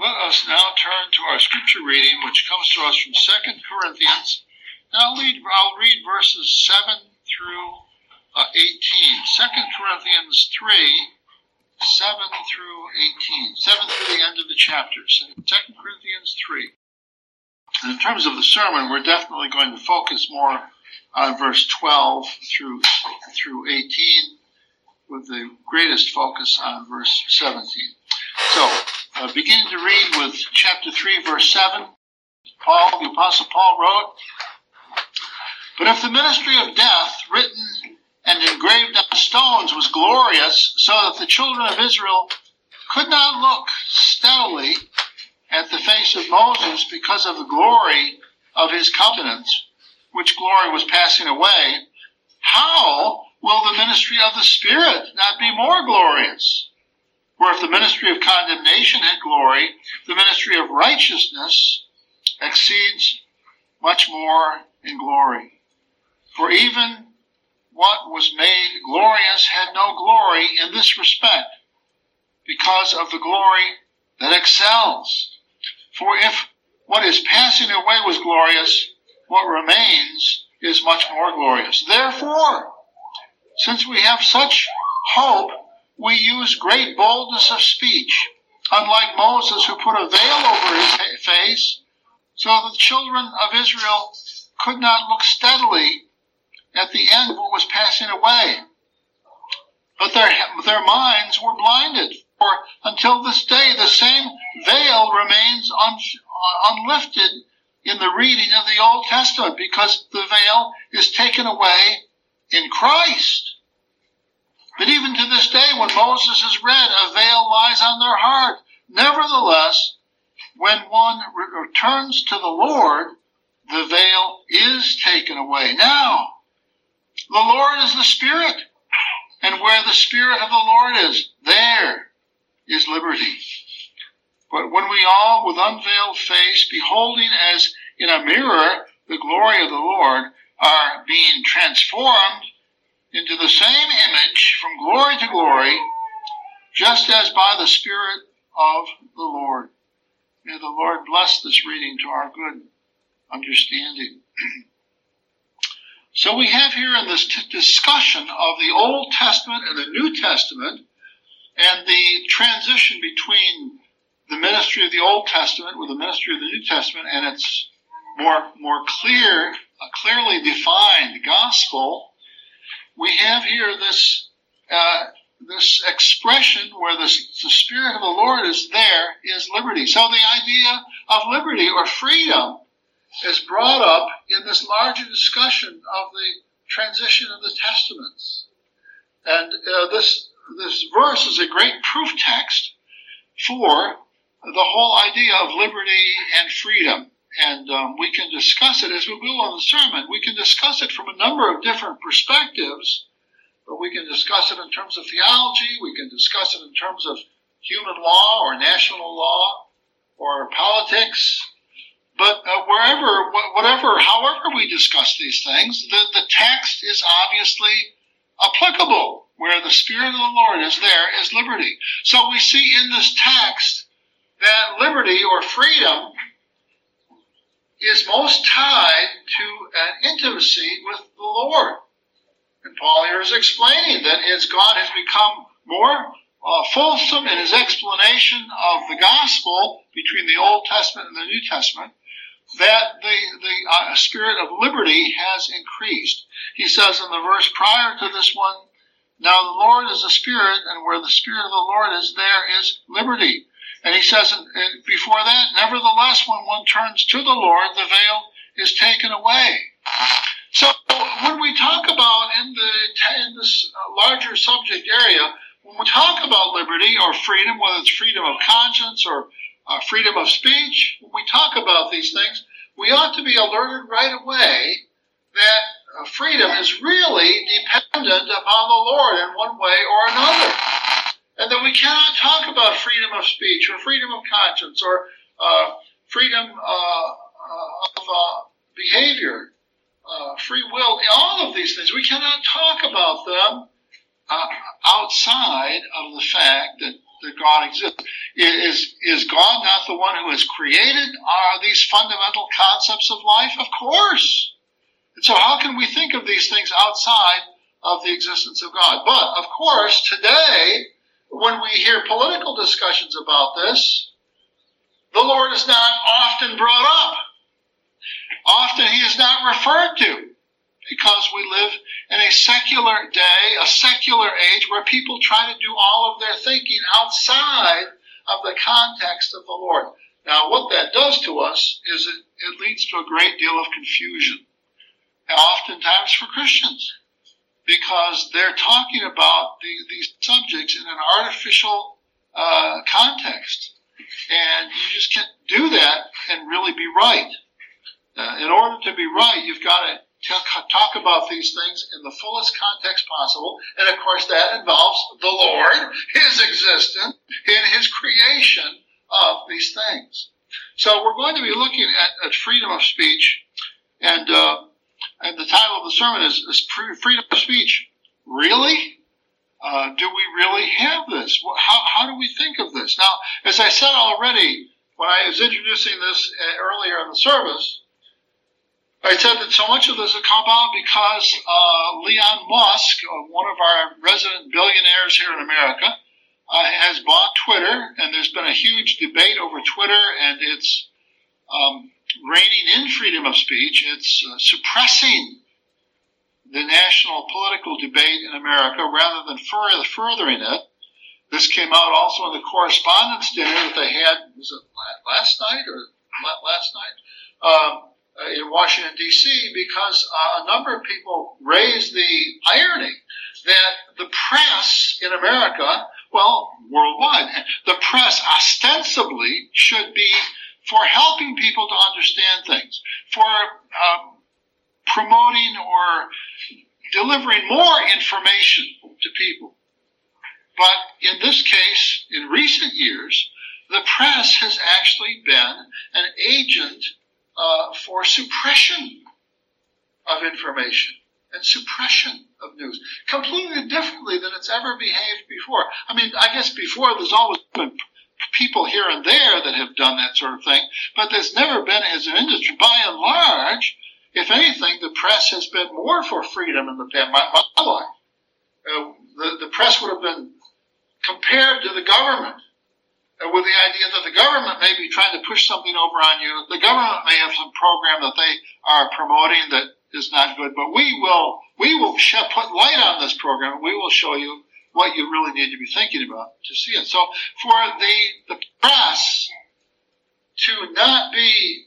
Let us now turn to our scripture reading, which comes to us from 2 Corinthians. And I'll read, I'll read verses 7 through uh, 18. 2 Corinthians 3, 7 through 18. 7 through the end of the chapter. 2 Corinthians 3. And in terms of the sermon, we're definitely going to focus more on verse 12 through, through 18, with the greatest focus on verse 17. So, uh, beginning to read with chapter 3, verse 7, Paul, the Apostle Paul wrote, But if the ministry of death, written and engraved on stones, was glorious, so that the children of Israel could not look steadily at the face of Moses because of the glory of his countenance, which glory was passing away, how will the ministry of the Spirit not be more glorious? For if the ministry of condemnation had glory, the ministry of righteousness exceeds much more in glory. For even what was made glorious had no glory in this respect, because of the glory that excels. For if what is passing away was glorious, what remains is much more glorious. Therefore, since we have such hope, we use great boldness of speech, unlike Moses who put a veil over his face, so that the children of Israel could not look steadily at the end what was passing away. But their, their minds were blinded. For until this day, the same veil remains un, uh, unlifted in the reading of the Old Testament because the veil is taken away in Christ. But even to this day, when Moses is read, a veil lies on their heart. Nevertheless, when one returns to the Lord, the veil is taken away. Now, the Lord is the Spirit, and where the Spirit of the Lord is, there is liberty. But when we all, with unveiled face, beholding as in a mirror the glory of the Lord, are being transformed into the same image from glory to glory, just as by the Spirit of the Lord. May the Lord bless this reading to our good understanding. so we have here in this t- discussion of the Old Testament and the New Testament and the transition between the ministry of the Old Testament with the ministry of the New Testament and its more, more clear, uh, clearly defined gospel, we have here this, uh, this expression where the, Spirit of the Lord is there is liberty. So the idea of liberty or freedom is brought up in this larger discussion of the transition of the Testaments. And uh, this this verse is a great proof text for the whole idea of liberty and freedom. And um, we can discuss it as we will on the sermon. We can discuss it from a number of different perspectives, but we can discuss it in terms of theology. We can discuss it in terms of human law or national law or politics. But uh, wherever, whatever, however we discuss these things, the, the text is obviously applicable where the Spirit of the Lord is, there is liberty. So we see in this text that liberty or freedom is most tied to an intimacy with the Lord. And Paul here is explaining that as God has become more uh, fulsome in his explanation of the gospel between the Old Testament and the New Testament, that the, the uh, spirit of liberty has increased. He says in the verse prior to this one, now the Lord is a spirit, and where the spirit of the Lord is, there is liberty. And he says before that, nevertheless, when one turns to the Lord, the veil is taken away. So when we talk about in the in this larger subject area, when we talk about liberty or freedom, whether it's freedom of conscience or uh, freedom of speech, when we talk about these things, we ought to be alerted right away that uh, freedom is really dependent upon the Lord in one way or another. And that we cannot talk about freedom of speech or freedom of conscience or uh, freedom uh, uh of uh, behavior, uh, free will, all of these things. We cannot talk about them outside of the fact that that God exists. Is, is God not the one who has created uh, these fundamental concepts of life? Of course. And so how can we think of these things outside of the existence of God? But, of course, today, when we hear political discussions about this, the Lord is not often brought up. Often he is not referred to because we live in a secular day, a secular age where people try to do all of their thinking outside of the context of the Lord. Now, what that does to us is it, it leads to a great deal of confusion, and oftentimes for Christians, because they're talking about the, these subjects in an artificial uh, context, and you just can't do that and really be right. Uh, in order to be right, you've got to talk about these things in the fullest context possible. And of course, that involves the Lord, His existence, and His creation of these things. So we're going to be looking at, at freedom of speech, and uh, and the title of the sermon is, is freedom of speech. Really? Uh, do we really have this? How, how do we think of this? Now, as I said already when I was introducing this uh, earlier in the service, I said that so much of this has come about because uh, Elon Musk, uh, one of our resident billionaires here in America, uh, has bought Twitter, and there's been a huge debate over Twitter and its um, reining in freedom of speech. It's uh, suppressing the national political debate in America rather than further, furthering it. This came out also in the correspondence dinner that they had, was it last night or last night? Um, uh, in Washington, D.C., because uh, a number of people raised the irony that the press in America, well, worldwide, the press ostensibly should be for helping people to understand things, for um, promoting or delivering more information to people. But in this case, in recent years, the press has actually been an agent uh, for suppression of information and suppression of news completely differently than it's ever behaved before. I mean, I guess before there's always been people here and there that have done that sort of thing, but there's never been as an industry. By and large, if anything, the press has been more for freedom in the past. My, my life, uh, the, the press would have been compared to the government with the idea that the government may be trying to push something over on you. The government may have some program that they are promoting that is not good, but we will we will sh- put light on this program. We will show you what you really need to be thinking about to see it. So for the the press to not be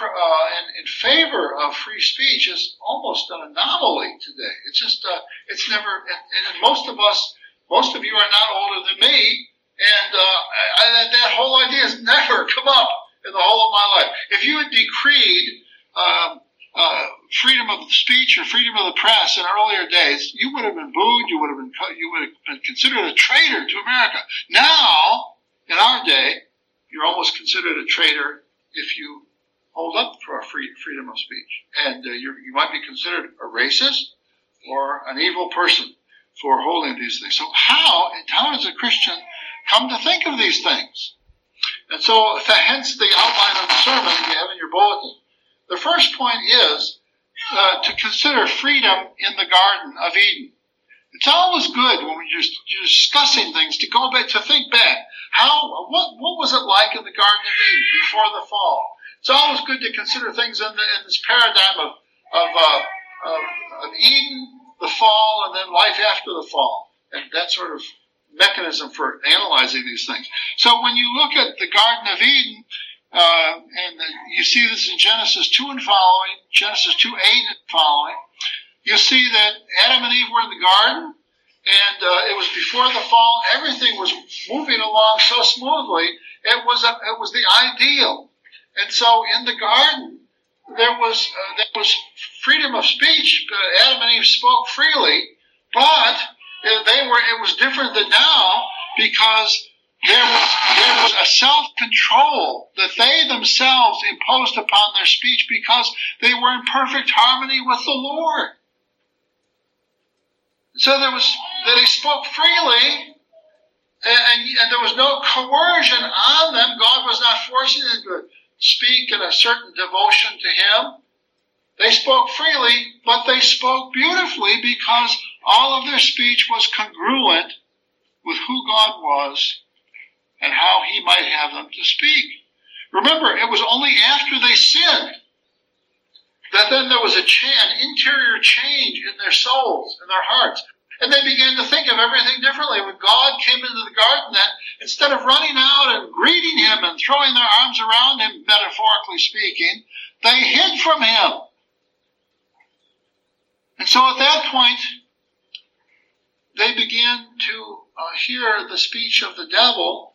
uh, in, in, favor of free speech is almost an anomaly today. It's just uh, it's never and, and most of us, most of you are not older than me and uh, I, that whole idea has never come up in the whole of my life. If you had decreed um, uh, freedom of speech or freedom of the press in earlier days, you would have been booed. You would have been you would have been considered a traitor to America. Now, in our day, you're almost considered a traitor if you hold up for free, freedom of speech, and uh, you might be considered a racist or an evil person for holding these things. So, how how does a Christian come to think of these things. And so, hence the outline of the sermon you have in your bulletin. The first point is uh, to consider freedom in the Garden of Eden. It's always good when we're discussing things to go back to think back. How what what was it like in the Garden of Eden before the fall? It's always good to consider things in, the, in this paradigm of of, uh, of of Eden, the fall, and then life after the fall, and that sort of mechanism for analyzing these things. So when you look at the Garden of Eden, uh, and you see this in Genesis 2 and following, Genesis 2, 8 and following, you see that Adam and Eve were in the garden, and uh, it was before the fall. Everything was moving along so smoothly. It was a, it was the ideal. And so in the garden, there was uh, there was freedom of speech. Adam and Eve spoke freely, but they were, it was different than now because there was, there was a self-control that they themselves imposed upon their speech because they were in perfect harmony with the Lord. So there was, that they spoke freely, and, and there was no coercion on them. God was not forcing them to speak in a certain devotion to Him. They spoke freely, but they spoke beautifully because all of their speech was congruent with who God was and how He might have them to speak. Remember, it was only after they sinned that then there was a cha- an interior change in their souls, in their hearts. And they began to think of everything differently. When God came into the garden, then instead of running out and greeting him and throwing their arms around him, metaphorically speaking, they hid from him. And so at that point, they began to uh, hear the speech of the devil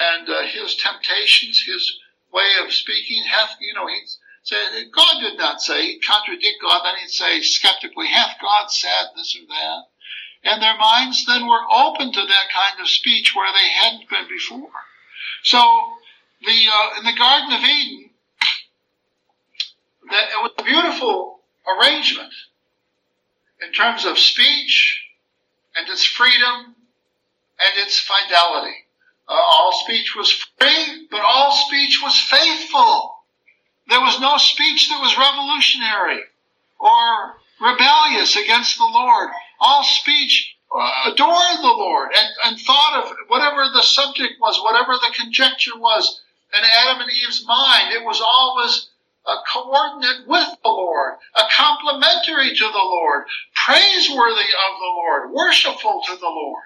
and uh, his temptations, his way of speaking. Hath, you know, he said, God did not say, he'd contradict God, then he'd say skeptically, hath God said this or that? And their minds then were open to that kind of speech where they hadn't been before. So, the, uh, in the Garden of Eden, that it was a beautiful arrangement in terms of speech and its freedom and its fidelity. Uh, all speech was free, but all speech was faithful. There was no speech that was revolutionary or rebellious against the Lord. All speech uh, adored the Lord and, and thought of whatever the subject was, whatever the conjecture was in Adam and Eve's mind. It was always a coordinate with the Lord, a complementary to the Lord, praiseworthy of the Lord, worshipful to the Lord.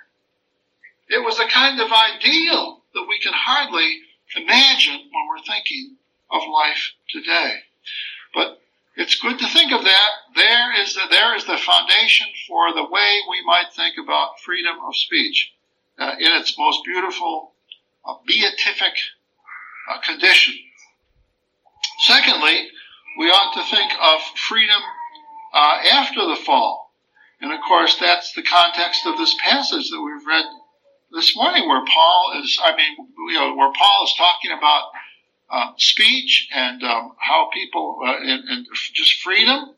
It was a kind of ideal that we can hardly imagine when we're thinking of life today. But it's good to think of that. There is the, there is the foundation for the way we might think about freedom of speech uh, in its most beautiful uh, beatific uh, condition. Secondly, we ought to think of freedom uh, after the fall. And of course, that's the context of this passage that we've read this morning where Paul is, I mean, you know, where Paul is talking about uh, speech and um, how people uh, and, and, just freedom.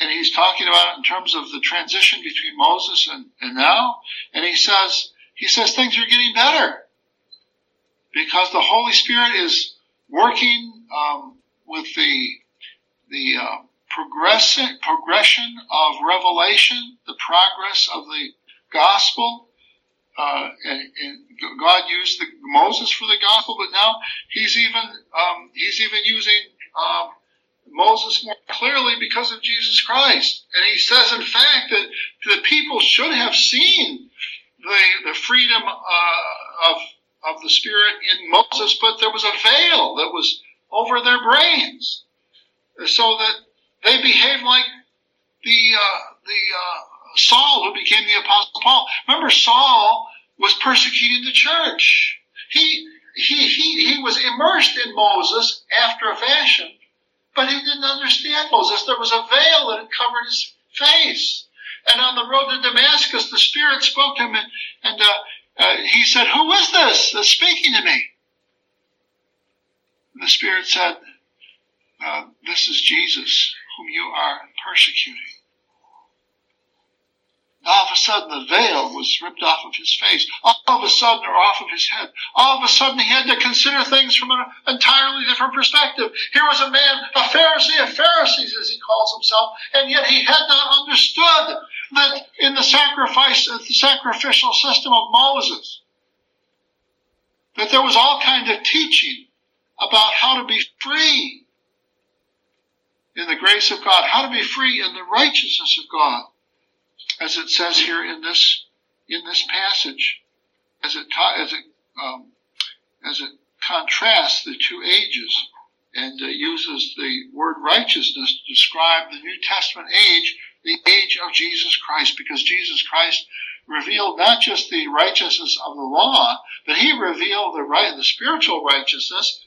And he's talking about it in terms of the transition between Moses and, and now. And he says he says things are getting better because the Holy Spirit is working um, with the the uh, progression progression of revelation, the progress of the gospel, uh, and, and, God used the, Moses for the gospel, but now He's even um, He's even using um, Moses more clearly because of Jesus Christ. And He says, in fact, that the people should have seen the the freedom uh, of of the Spirit in Moses, but there was a veil that was over their brains, so that they behaved like the uh, the uh, Saul, who became the Apostle Paul. Remember, Saul was persecuting the church. He, he, he, he was immersed in Moses after a fashion, but he didn't understand Moses. There was a veil that covered his face. And on the road to Damascus, the Spirit spoke to him and, and uh, uh, he said, Who is this that's speaking to me? And the Spirit said, uh, This is Jesus, whom you are persecuting all of a sudden the veil was ripped off of his face. All of a sudden, or off of his head. All of a sudden, he had to consider things from an entirely different perspective. Here was a man, a Pharisee of Pharisees, as he calls himself, and yet he had not understood that in the sacrifice, uh, the sacrificial system of Moses, that there was all kind of teaching about how to be free in the grace of God, how to be free in the righteousness of God as it says here in this in this passage, as it as it um, as it contrasts the two ages and uh, uses the word righteousness to describe the New Testament age, the age of Jesus Christ, because Jesus Christ revealed not just the righteousness of the law, but he revealed the right, the spiritual righteousness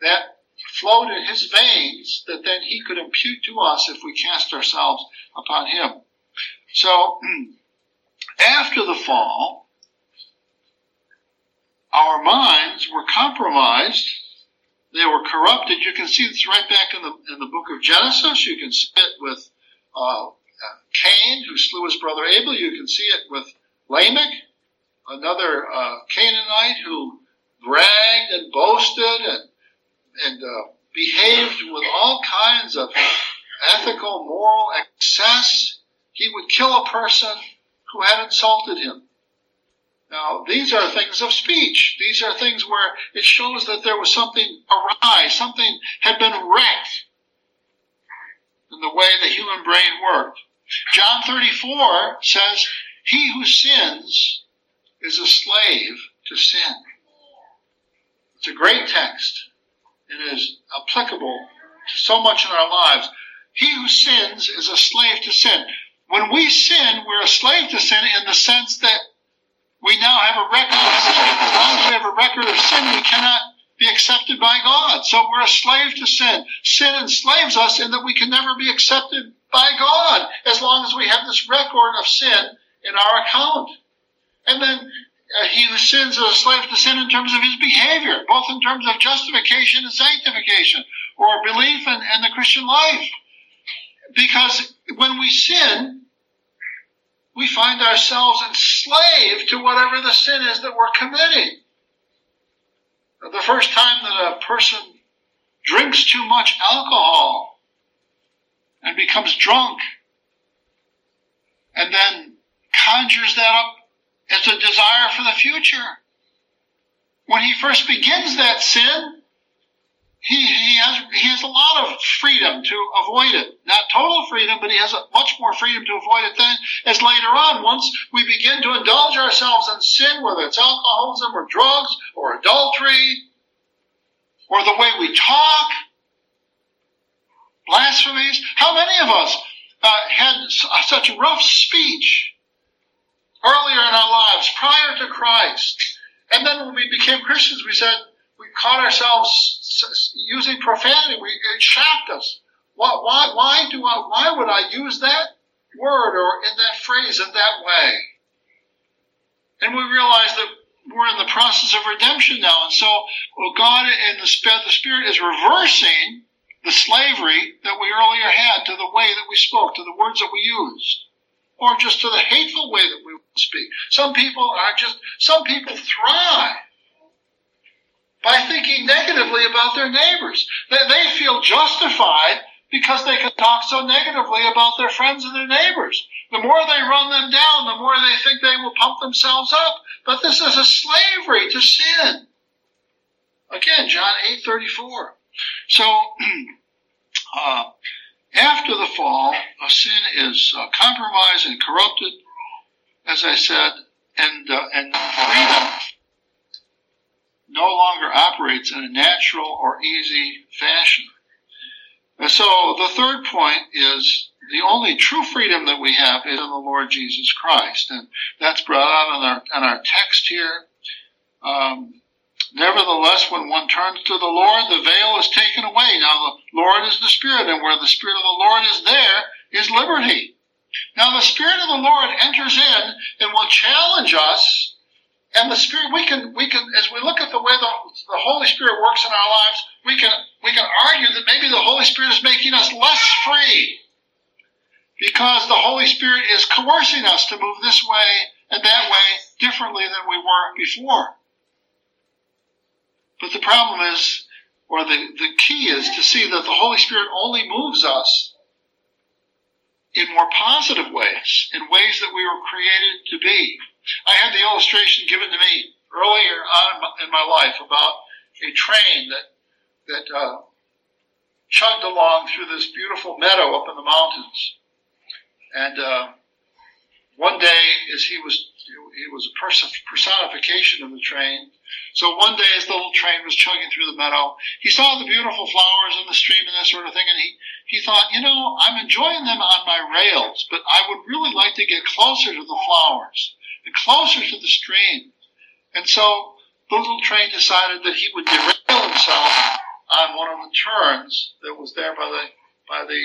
that flowed in his veins that then he could impute to us if we cast ourselves upon him. So, after the fall, our minds were compromised. They were corrupted. You can see this right back in the in the book of Genesis. You can see it with uh, Cain, who slew his brother Abel. You can see it with Lamech, another uh, Canaanite who bragged and boasted and and uh, behaved with all kinds of ethical, moral excess. He would kill a person who had insulted him. Now, these are things of speech. These are things where it shows that there was something awry, something had been wrecked in the way the human brain worked. John 34 says, He who sins is a slave to sin. It's a great text. It is applicable to so much in our lives. He who sins is a slave to sin. When we sin, we're a slave to sin in the sense that we now have a record of sin. As long as we have a record of sin, we cannot be accepted by God. So we're a slave to sin. Sin enslaves us in that we can never be accepted by God as long as we have this record of sin in our account. And then uh, he who sins is a slave to sin in terms of his behavior, both in terms of justification and sanctification, or belief in, in the Christian life. Because when we sin, we find ourselves enslaved to whatever the sin is that we're committing. The first time that a person drinks too much alcohol and becomes drunk and then conjures that up as a desire for the future. When he first begins that sin, he, he has he has a lot of freedom to avoid it. Not total freedom, but he has much more freedom to avoid it than as later on. Once we begin to indulge ourselves in sin, whether it's alcoholism or drugs or adultery or the way we talk, blasphemies. How many of us uh, had such rough speech earlier in our lives prior to Christ? And then when we became Christians, we said, caught ourselves using profanity. We, it shocked us. Why, why, why do I, why would I use that word or in that phrase in that way? And we realized that we're in the process of redemption now. And so well, God and the Spirit, is reversing the slavery that we earlier had to the way that we spoke, to the words that we used, or just to the hateful way that we speak. Some people are just, some people thrive by thinking negatively about their neighbors. They, they feel justified because they can talk so negatively about their friends and their neighbors. The more they run them down, the more they think they will pump themselves up. But this is a slavery to sin. Again, John 8:34. So uh, after the fall, sin is uh, compromised and corrupted, as I said, and uh, and freedom no longer operates in a natural or easy fashion. And so the third point is the only true freedom that we have is in the Lord Jesus Christ. And that's brought out in our, in our text here. Um, Nevertheless, when one turns to the Lord, the veil is taken away. Now, the Lord is the Spirit, and where the Spirit of the Lord is, there is liberty. Now, the Spirit of the Lord enters in and will challenge us and the Spirit, we can, we can, as we look at the way the, the Holy Spirit works in our lives, we can, we can argue that maybe the Holy Spirit is making us less free because the Holy Spirit is coercing us to move this way and that way differently than we were before. But the problem is, or the, the key is to see that the Holy Spirit only moves us in more positive ways, in ways that we were created to be. I had the illustration given to me earlier on in my life about a train that that uh, chugged along through this beautiful meadow up in the mountains. And uh, one day, as he was he was a personification of the train. So one day, as the little train was chugging through the meadow, he saw the beautiful flowers in the stream and that sort of thing, and he he thought, you know, I'm enjoying them on my rails, but I would really like to get closer to the flowers and closer to the stream. And so the little train decided that he would derail himself on one of the turns that was there by the by the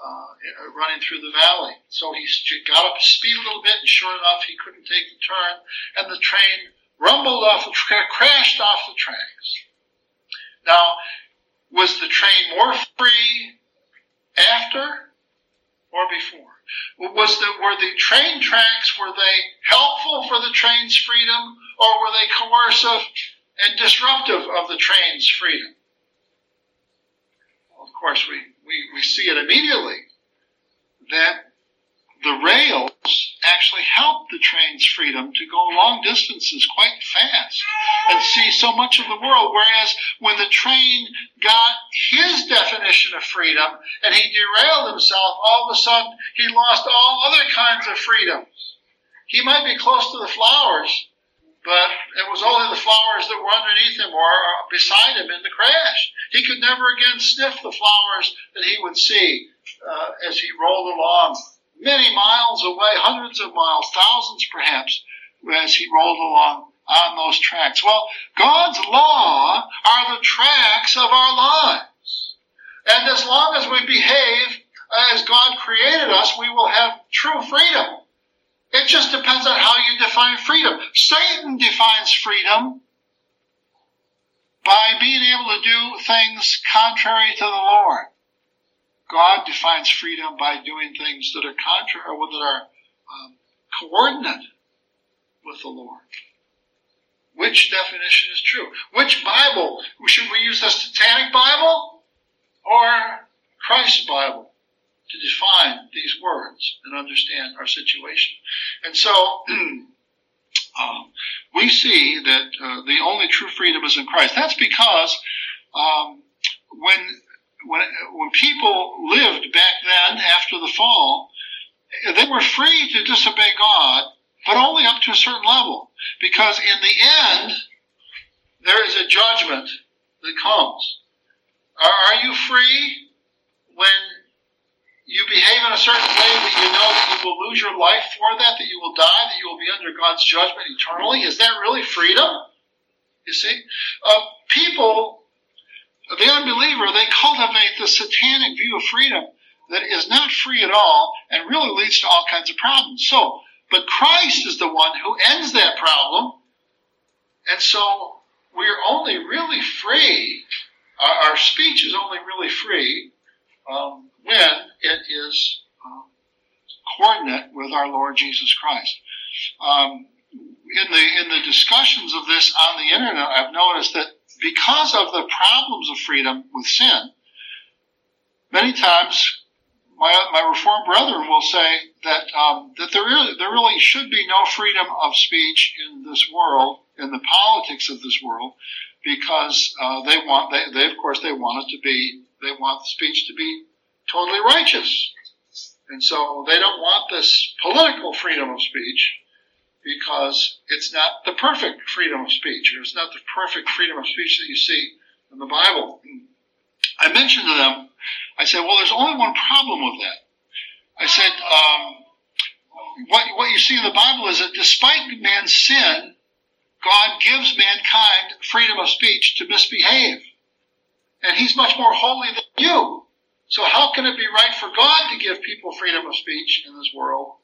uh, running through the valley. So he got up speed a little bit, and sure enough, he couldn't take the turn, and the train rumbled off, the tra- crashed off the tracks. Now, was the train more free after or before? Was the, were the train tracks, were they helpful for the train's freedom or were they coercive and disruptive of the train's freedom? Well, of course, we, we, we see it immediately that the rails actually helped the train's freedom to go long distances quite fast and see so much of the world. Whereas when the train got his definition of freedom and he derailed himself, all of a sudden he lost all other kinds of freedoms. He might be close to the flowers, but it was only the flowers that were underneath him or beside him in the crash. He could never again sniff the flowers that he would see uh, as he rolled along many miles away, hundreds of miles, thousands perhaps, as he rolled along on those tracks. Well, God's law are the tracks of our lives. And as long as we behave as God created us, we will have true freedom. It just depends on how you define freedom. Satan defines freedom by being able to do things contrary to the Lord. God defines freedom by doing things that are contrary or that are um, coordinate with the Lord. Which definition is true? Which Bible? Should we use the Satanic Bible or Christ's Bible to define these words and understand our situation? And so, um, we see that uh, the only true freedom is in Christ. That's because um, when when, when people lived back then after the fall, they were free to disobey God, but only up to a certain level. Because in the end, there is a judgment that comes. Are, are you free when you behave in a certain way that you know that you will lose your life for that, that you will die, that you will be under God's judgment eternally? Is that really freedom? You see? Uh, people the unbeliever, they cultivate the satanic view of freedom that is not free at all and really leads to all kinds of problems. So, but Christ is the one who ends that problem. And so we're only really free, our, our speech is only really free um, when it is um, coordinate with our Lord Jesus Christ. Um, in the in the discussions of this on the internet, I've noticed that because of the problems of freedom with sin, many times my, my Reformed brethren will say that um, that there really, there really should be no freedom of speech in this world, in the politics of this world, because uh, they want they, they of course they want it to be they want speech to be totally righteous, and so they don't want this political freedom of speech because it's not the perfect freedom of speech, or it's not the perfect freedom of speech that you see in the Bible. I mentioned to them, I said, well, there's only one problem with that. I said, um, what, what you see in the Bible is that despite man's sin, God gives mankind freedom of speech to misbehave. And he's much more holy than you. So how can it be right for God to give people freedom of speech in this world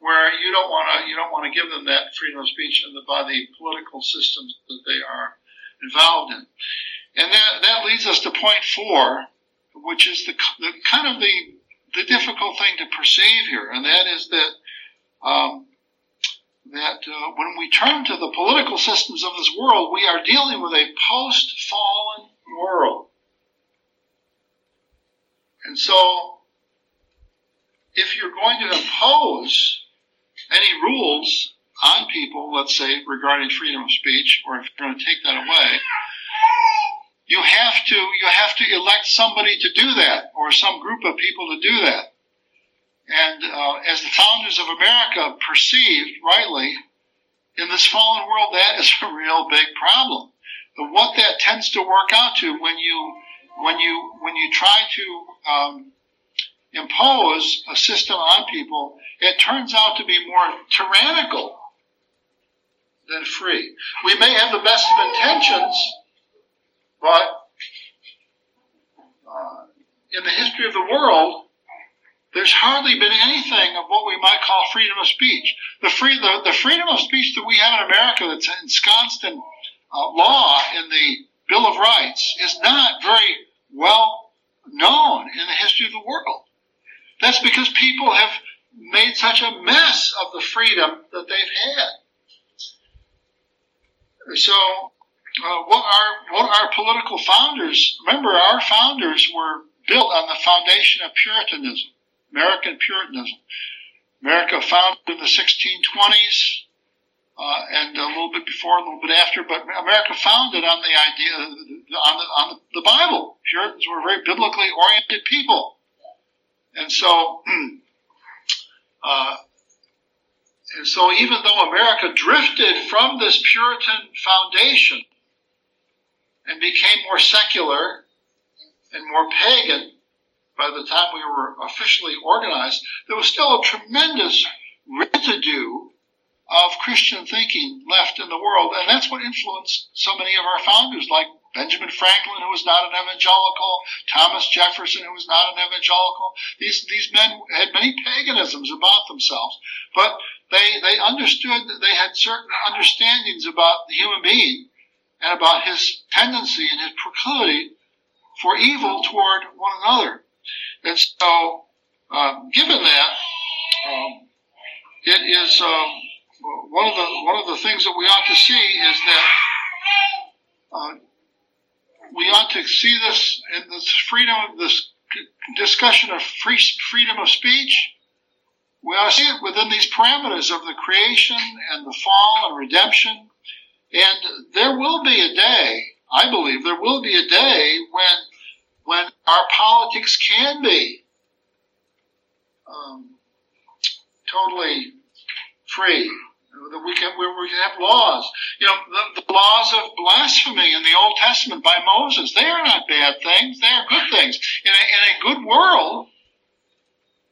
where you don't want to you don't want to give them that freedom of speech the, by the political systems that they are involved in. And that, that leads us to point four, which is the, the kind of the the difficult thing to perceive here, and that is that um, that uh, when we turn to the political systems of this world, we are dealing with a post-fallen world, and so if you're going to impose any rules on people, let's say regarding freedom of speech, or if you're going to take that away, you have to you have to elect somebody to do that, or some group of people to do that. And uh, as the founders of America perceived rightly, in this fallen world, that is a real big problem. But what that tends to work out to when you when you when you try to um, impose a system on people, it turns out to be more tyrannical than free. We may have the best of intentions, but uh, in the history of the world, there's hardly been anything of what we might call freedom of speech. The, free, the, the freedom of speech that we have in America that's ensconced in uh, law in the Bill of Rights is not very well known in the history of the world. That's because people have made such a mess of the freedom that they've had. So, uh, what our what our political founders remember? Our founders were built on the foundation of Puritanism, American Puritanism. America founded in the 1620s, uh, and a little bit before, a little bit after, but America founded on the idea, on the, on the Bible. Puritans were very biblically oriented people. And so, uh, and so even though America drifted from this Puritan foundation and became more secular and more pagan by the time we were officially organized, there was still a tremendous residue of Christian thinking left in the world. And that's what influenced so many of our founders, like Benjamin Franklin, who was not an evangelical, Thomas Jefferson, who was not an evangelical. These, these men had many paganisms about themselves, but they, they understood that they had certain understandings about the human being and about his tendency and his proclivity for evil toward one another. And so, um, given that, um, it is um, one of the one of the things that we ought to see is that uh, we ought to see this in this freedom, of this discussion of free freedom of speech. We ought to see it within these parameters of the creation and the fall and redemption. And there will be a day, I believe, there will be a day when when our politics can be um, totally free that we can, where we have laws. You know, the, the, laws of blasphemy in the Old Testament by Moses, they are not bad things. They are good things. In a, in a good world,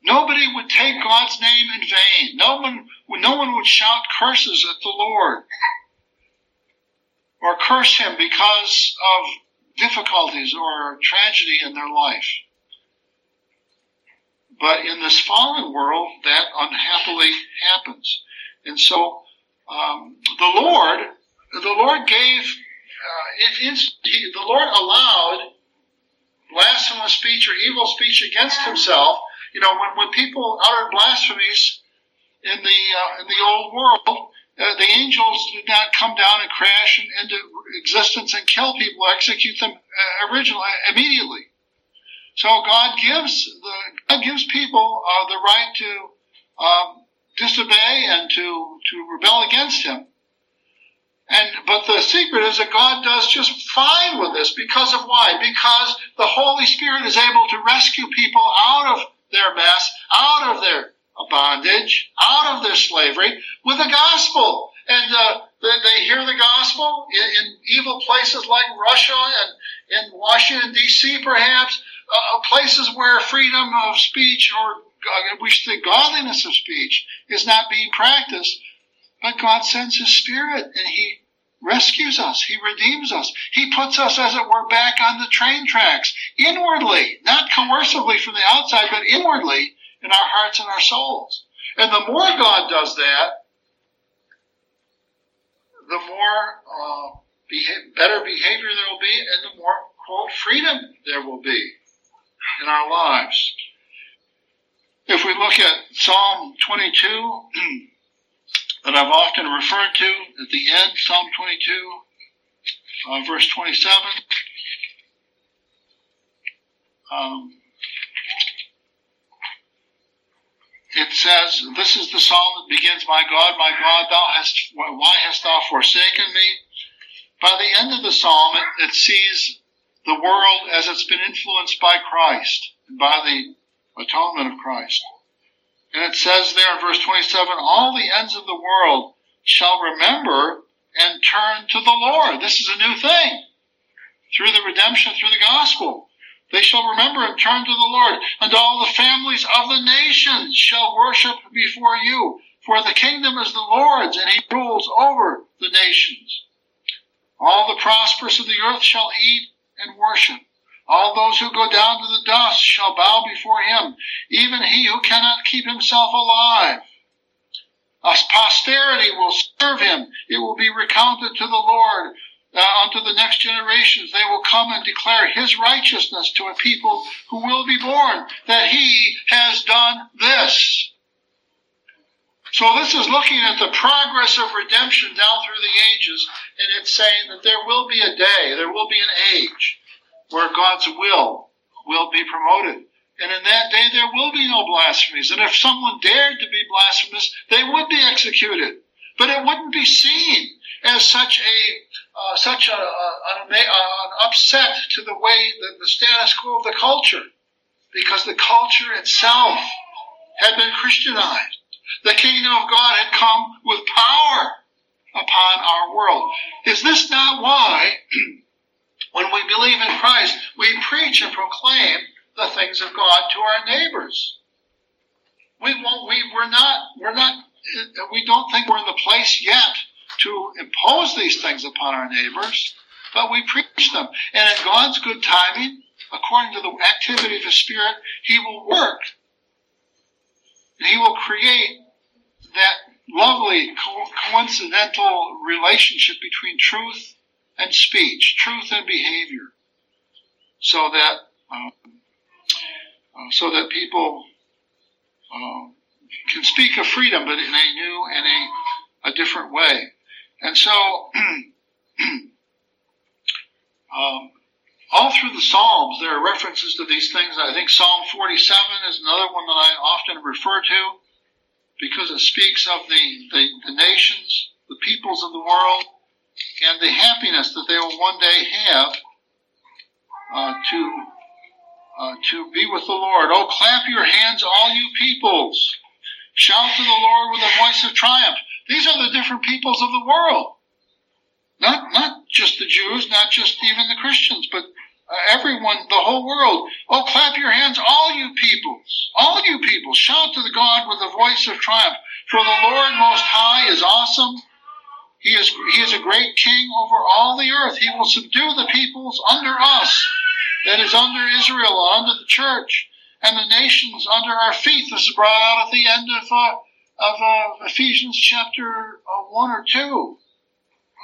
nobody would take God's name in vain. No one, no one would shout curses at the Lord or curse him because of difficulties or tragedy in their life. But in this fallen world, that unhappily happens. And so um, the Lord, the Lord gave, uh, in, he, the Lord allowed blasphemous speech or evil speech against Himself. You know, when, when people uttered blasphemies in the uh, in the old world, uh, the angels did not come down and crash into existence and kill people, execute them uh, originally immediately. So God gives the God gives people uh, the right to um, disobey and to, to rebel against him. And, but the secret is that God does just fine with this because of why? Because the Holy Spirit is able to rescue people out of their mess, out of their bondage, out of their slavery with the gospel. And uh, they, hear the gospel in, in, evil places like Russia and in Washington D.C. perhaps, uh, places where freedom of speech or which the godliness of speech is not being practiced, but God sends His Spirit and He rescues us. He redeems us. He puts us, as it were, back on the train tracks, inwardly, not coercively from the outside, but inwardly in our hearts and our souls. And the more God does that, the more uh, beha- better behavior there will be, and the more, quote, freedom there will be in our lives. If we look at Psalm 22, that I've often referred to at the end, Psalm 22, uh, verse 27, um, it says, This is the psalm that begins, My God, my God, thou hast, why hast thou forsaken me? By the end of the psalm, it, it sees the world as it's been influenced by Christ, by the atonement of Christ. And it says there in verse 27, all the ends of the world shall remember and turn to the Lord. This is a new thing. Through the redemption, through the gospel. They shall remember and turn to the Lord, and all the families of the nations shall worship before you. For the kingdom is the Lord's, and he rules over the nations. All the prosperous of the earth shall eat and worship. All those who go down to the dust shall bow before him, even he who cannot keep himself alive. A posterity will serve him. It will be recounted to the Lord. uh, unto the next generations. They will come and declare his righteousness to a people who will be born, that he has done this. So this is looking at the progress of redemption down through the ages, and it's saying that there will be a day, there will be an age where God's will will be promoted. And in that day there will be no blasphemies. And if someone dared to be blasphemous, they would be executed. But it wouldn't be seen as such a uh, such a, a, an, an upset to the way that the status quo of the culture, because the culture itself had been Christianized. The kingdom of God had come with power upon our world. Is this not why, when we believe in Christ, we preach and proclaim the things of God to our neighbors? We won't, we, we're not, we're not, we don't think we're in the place yet to impose these things upon our neighbors, but we preach them. And in God's good timing, according to the activity of His Spirit, He will work. And He will create that lovely co- coincidental relationship between truth and speech, truth and behavior, so that um, uh, so that people uh, can speak of freedom, but in a new and a, a different way. And so, um, all through the Psalms, there are references to these things. I think Psalm 47 is another one that I often refer to because it speaks of the, the, the nations, the peoples of the world, and the happiness that they will one day have uh, to uh, to be with the Lord. Oh, clap your hands, all you peoples! Shout to the Lord with a voice of triumph. These are the different peoples of the world. Not, not just the Jews, not just even the Christians, but uh, everyone, the whole world. Oh, clap your hands, all you peoples, all you peoples. Shout to the God with a voice of triumph. For the Lord Most High is awesome. He is, he is a great king over all the earth. He will subdue the peoples under us, that is under Israel, under the church, and the nations under our feet. This is brought out at the end of uh, of uh, Ephesians chapter uh, 1 or 2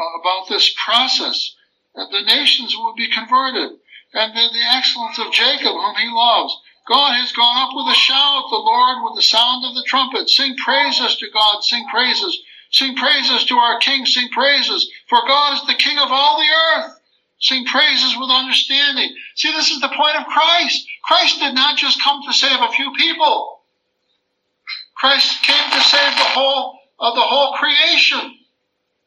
uh, about this process. That the nations will be converted and the, the excellence of Jacob whom he loves. God has gone up with a shout, the Lord with the sound of the trumpet. Sing praises to God, sing praises. Sing praises to our King, sing praises. For God is the King of all the earth. Sing praises with understanding. See, this is the point of Christ. Christ did not just come to save a few people. Christ came to save the whole of the whole creation.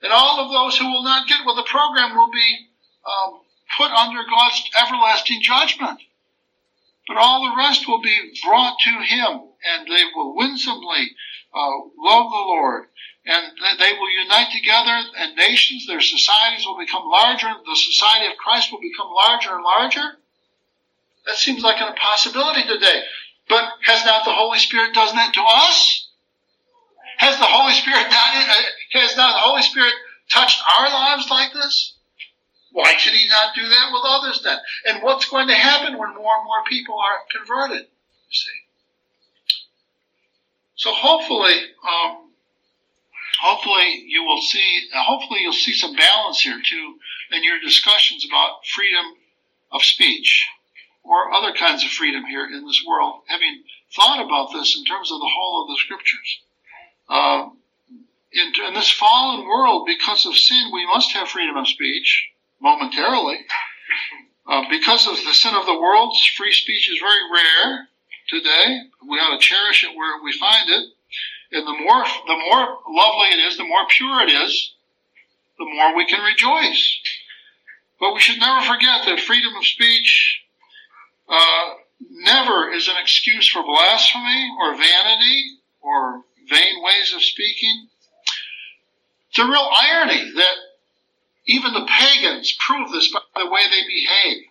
And all of those who will not get with the program will be um, put under God's everlasting judgment. But all the rest will be brought to Him, and they will winsomely uh, love the Lord. And they will unite together, and nations, their societies will become larger. The society of Christ will become larger and larger. That seems like an impossibility today. But has not the Holy Spirit done that to us? Has the Holy Spirit not, has not the Holy Spirit touched our lives like this? Why should he not do that with others then? And what's going to happen when more and more people are converted? You see. So hopefully, um, hopefully you will see, uh, hopefully you'll see some balance here too in your discussions about freedom of speech or other kinds of freedom here in this world, having thought about this in terms of the whole of the scriptures. Uh, in, in, this fallen world, because of sin, we must have freedom of speech momentarily. Uh, because of the sin of the world, free speech is very rare today. We ought to cherish it where we find it. And the more, the more lovely it is, the more pure it is, the more we can rejoice. But we should never forget that freedom of speech uh, never is an excuse for blasphemy or vanity or vain ways of speaking. It's a real irony that even the pagans prove this by the way they behave.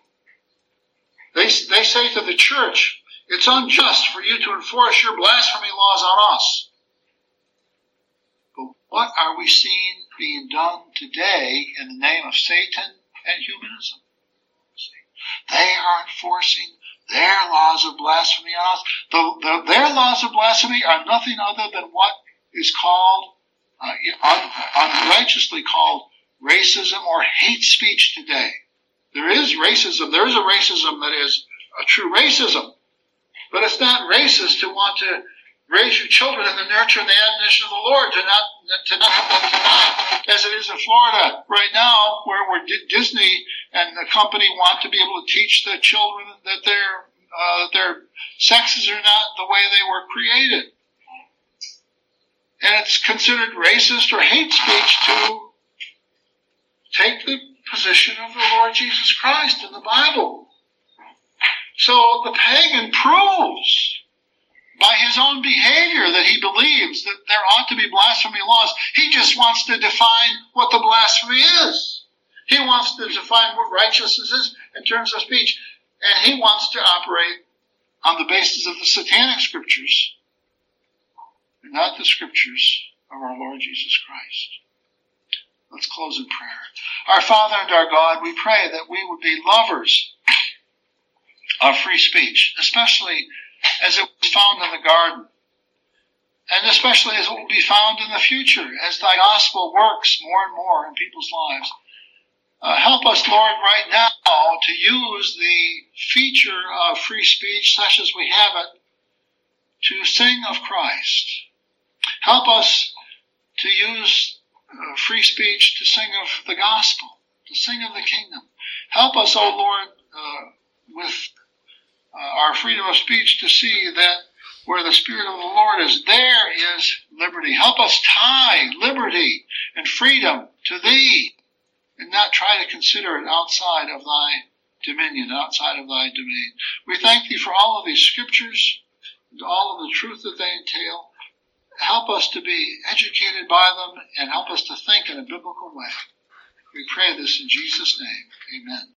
They, they say to the church, it's unjust for you to enforce your blasphemy laws on us. What are we seeing being done today in the name of Satan and humanism? They are enforcing their laws of blasphemy on us. The, the, their laws of blasphemy are nothing other than what is called, uh, un, unrighteously called racism or hate speech today. There is racism. There is a racism that is a true racism. But it's not racist to want to raise your children in the nurture and the admonition of the Lord, to not to not as it is in Florida right now, where where Disney and the company want to be able to teach the children that their uh, their sexes are not the way they were created, and it's considered racist or hate speech to take the position of the Lord Jesus Christ in the Bible. So the pagan proves by his own behavior that he believes that there ought to be blasphemy laws. He just wants to define what the blasphemy is. He wants to define what righteousness is in terms of speech. And he wants to operate on the basis of the satanic scriptures, and not the scriptures of our Lord Jesus Christ. Let's close in prayer. Our Father and our God, we pray that we would be lovers of free speech, especially as it was found in the garden. And especially as it will be found in the future as thy gospel works more and more in people's lives. Uh, help us, Lord, right now to use the feature of free speech, such as we have it, to sing of Christ. Help us to use uh, free speech to sing of the gospel, to sing of the kingdom. Help us, O oh Lord, uh, with uh, our freedom of speech to see that where the Spirit of the Lord is, there is liberty. Help us tie liberty and freedom to Thee and not try to consider it outside of Thy dominion, outside of Thy domain. We thank Thee for all of these scriptures, and all of the truth that they entail. Help us to be educated by them and help us to think in a biblical way. We pray this in Jesus' name. Amen.